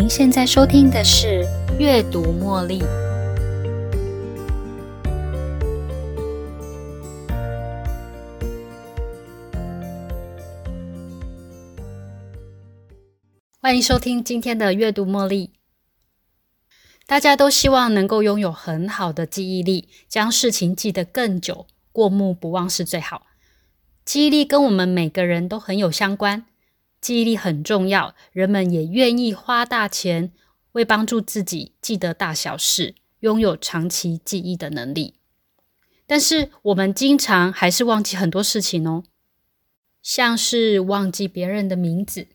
您现在收听的是《阅读茉莉》。欢迎收听今天的《阅读茉莉》。大家都希望能够拥有很好的记忆力，将事情记得更久，过目不忘是最好。记忆力跟我们每个人都很有相关。记忆力很重要，人们也愿意花大钱为帮助自己记得大小事，拥有长期记忆的能力。但是我们经常还是忘记很多事情哦，像是忘记别人的名字。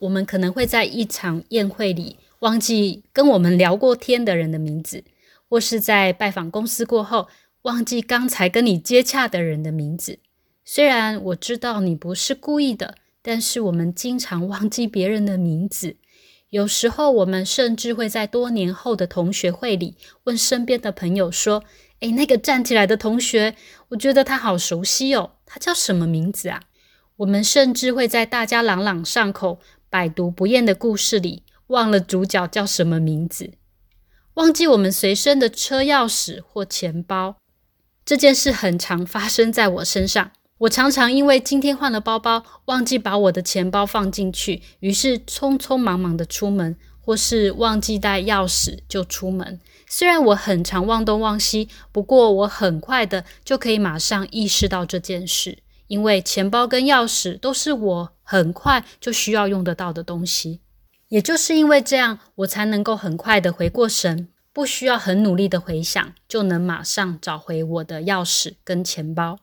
我们可能会在一场宴会里忘记跟我们聊过天的人的名字，或是在拜访公司过后忘记刚才跟你接洽的人的名字。虽然我知道你不是故意的。但是我们经常忘记别人的名字，有时候我们甚至会在多年后的同学会里问身边的朋友说：“诶，那个站起来的同学，我觉得他好熟悉哦，他叫什么名字啊？”我们甚至会在大家朗朗上口、百读不厌的故事里忘了主角叫什么名字，忘记我们随身的车钥匙或钱包。这件事很常发生在我身上。我常常因为今天换了包包，忘记把我的钱包放进去，于是匆匆忙忙的出门，或是忘记带钥匙就出门。虽然我很常忘东忘西，不过我很快的就可以马上意识到这件事，因为钱包跟钥匙都是我很快就需要用得到的东西。也就是因为这样，我才能够很快的回过神，不需要很努力的回想，就能马上找回我的钥匙跟钱包。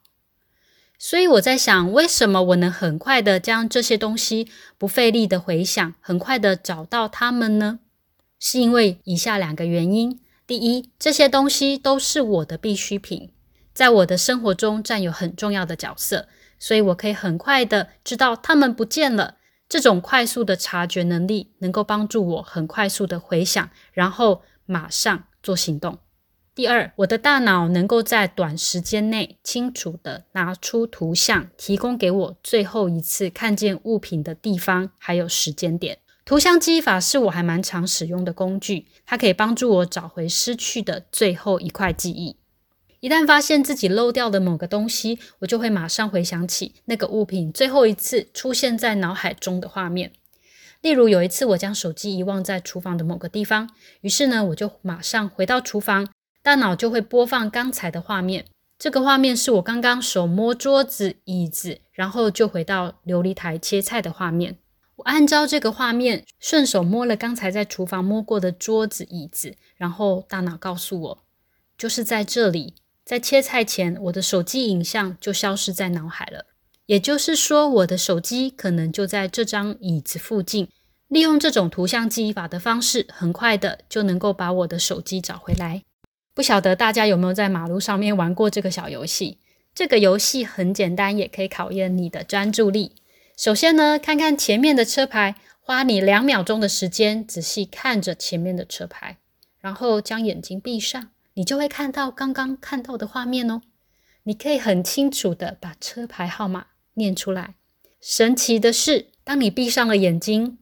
所以我在想，为什么我能很快的将这些东西不费力的回想，很快的找到它们呢？是因为以下两个原因：第一，这些东西都是我的必需品，在我的生活中占有很重要的角色，所以我可以很快的知道它们不见了。这种快速的察觉能力，能够帮助我很快速的回想，然后马上做行动。第二，我的大脑能够在短时间内清楚地拿出图像，提供给我最后一次看见物品的地方，还有时间点。图像记忆法是我还蛮常使用的工具，它可以帮助我找回失去的最后一块记忆。一旦发现自己漏掉的某个东西，我就会马上回想起那个物品最后一次出现在脑海中的画面。例如，有一次我将手机遗忘在厨房的某个地方，于是呢，我就马上回到厨房。大脑就会播放刚才的画面，这个画面是我刚刚手摸桌子、椅子，然后就回到琉璃台切菜的画面。我按照这个画面顺手摸了刚才在厨房摸过的桌子、椅子，然后大脑告诉我，就是在这里，在切菜前，我的手机影像就消失在脑海了。也就是说，我的手机可能就在这张椅子附近。利用这种图像记忆法的方式，很快的就能够把我的手机找回来。不晓得大家有没有在马路上面玩过这个小游戏？这个游戏很简单，也可以考验你的专注力。首先呢，看看前面的车牌，花你两秒钟的时间仔细看着前面的车牌，然后将眼睛闭上，你就会看到刚刚看到的画面哦。你可以很清楚的把车牌号码念出来。神奇的是，当你闭上了眼睛，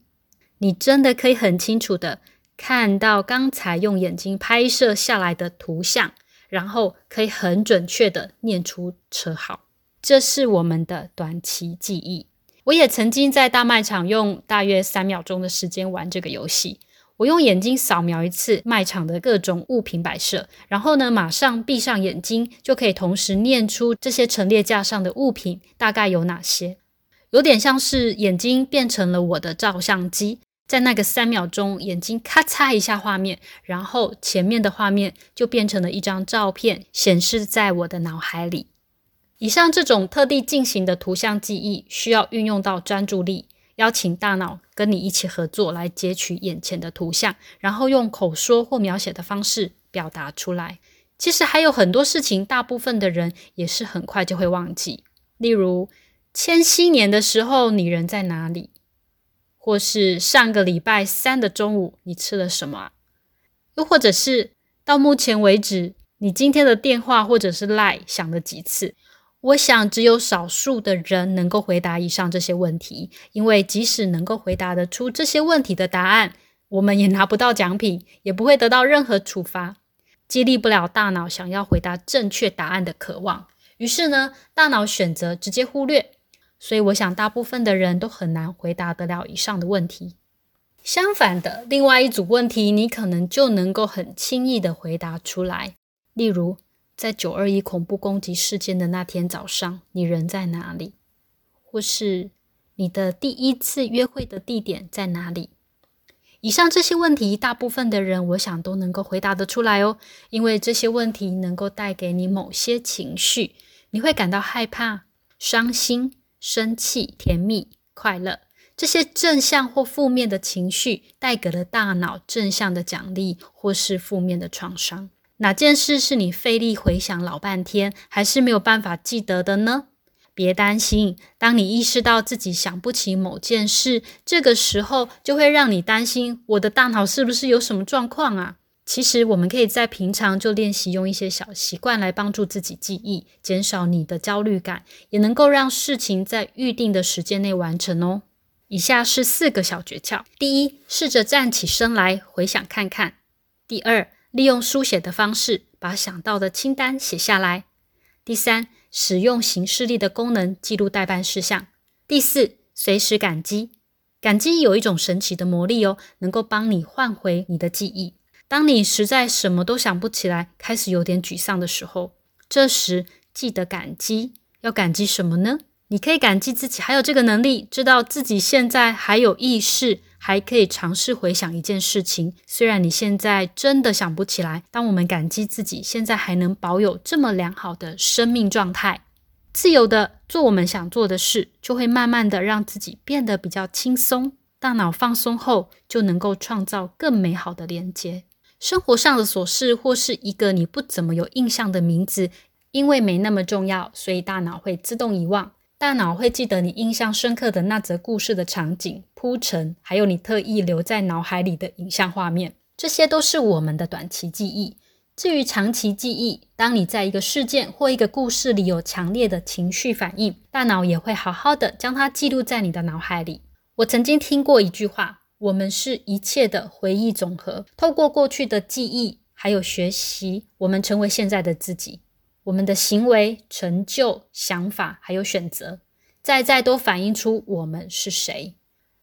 你真的可以很清楚的。看到刚才用眼睛拍摄下来的图像，然后可以很准确的念出车号，这是我们的短期记忆。我也曾经在大卖场用大约三秒钟的时间玩这个游戏。我用眼睛扫描一次卖场的各种物品摆设，然后呢，马上闭上眼睛，就可以同时念出这些陈列架上的物品大概有哪些。有点像是眼睛变成了我的照相机。在那个三秒钟，眼睛咔嚓一下，画面，然后前面的画面就变成了一张照片，显示在我的脑海里。以上这种特地进行的图像记忆，需要运用到专注力，邀请大脑跟你一起合作来截取眼前的图像，然后用口说或描写的方式表达出来。其实还有很多事情，大部分的人也是很快就会忘记，例如千禧年的时候，你人在哪里？或是上个礼拜三的中午，你吃了什么？又或者是到目前为止，你今天的电话或者是 Line 响了几次？我想只有少数的人能够回答以上这些问题，因为即使能够回答得出这些问题的答案，我们也拿不到奖品，也不会得到任何处罚，激励不了大脑想要回答正确答案的渴望。于是呢，大脑选择直接忽略。所以，我想大部分的人都很难回答得了以上的问题。相反的，另外一组问题，你可能就能够很轻易的回答出来。例如，在九二一恐怖攻击事件的那天早上，你人在哪里？或是你的第一次约会的地点在哪里？以上这些问题，大部分的人我想都能够回答得出来哦，因为这些问题能够带给你某些情绪，你会感到害怕、伤心。生气、甜蜜、快乐，这些正向或负面的情绪带给了大脑正向的奖励，或是负面的创伤。哪件事是你费力回想老半天，还是没有办法记得的呢？别担心，当你意识到自己想不起某件事，这个时候就会让你担心：我的大脑是不是有什么状况啊？其实，我们可以在平常就练习用一些小习惯来帮助自己记忆，减少你的焦虑感，也能够让事情在预定的时间内完成哦。以下是四个小诀窍：第一，试着站起身来回想看看；第二，利用书写的方式把想到的清单写下来；第三，使用行事历的功能记录待办事项；第四，随时感激。感激有一种神奇的魔力哦，能够帮你换回你的记忆。当你实在什么都想不起来，开始有点沮丧的时候，这时记得感激。要感激什么呢？你可以感激自己还有这个能力，知道自己现在还有意识，还可以尝试回想一件事情。虽然你现在真的想不起来，当我们感激自己现在还能保有这么良好的生命状态，自由的做我们想做的事，就会慢慢的让自己变得比较轻松。大脑放松后，就能够创造更美好的连接。生活上的琐事，或是一个你不怎么有印象的名字，因为没那么重要，所以大脑会自动遗忘。大脑会记得你印象深刻的那则故事的场景、铺陈，还有你特意留在脑海里的影像画面。这些都是我们的短期记忆。至于长期记忆，当你在一个事件或一个故事里有强烈的情绪反应，大脑也会好好的将它记录在你的脑海里。我曾经听过一句话。我们是一切的回忆总和，透过过去的记忆还有学习，我们成为现在的自己。我们的行为、成就、想法还有选择，再再都反映出我们是谁。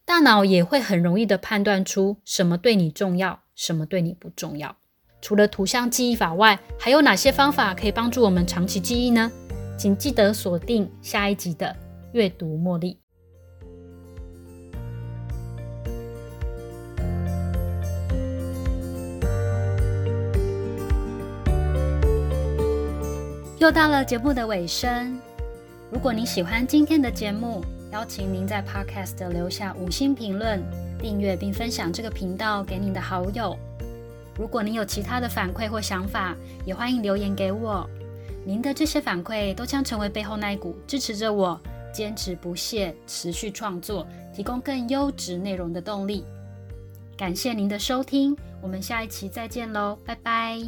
大脑也会很容易的判断出什么对你重要，什么对你不重要。除了图像记忆法外，还有哪些方法可以帮助我们长期记忆呢？请记得锁定下一集的阅读茉莉。又到了节目的尾声。如果你喜欢今天的节目，邀请您在 Podcast 留下五星评论、订阅并分享这个频道给你的好友。如果您有其他的反馈或想法，也欢迎留言给我。您的这些反馈都将成为背后那一股支持着我坚持不懈、持续创作、提供更优质内容的动力。感谢您的收听，我们下一期再见喽，拜拜。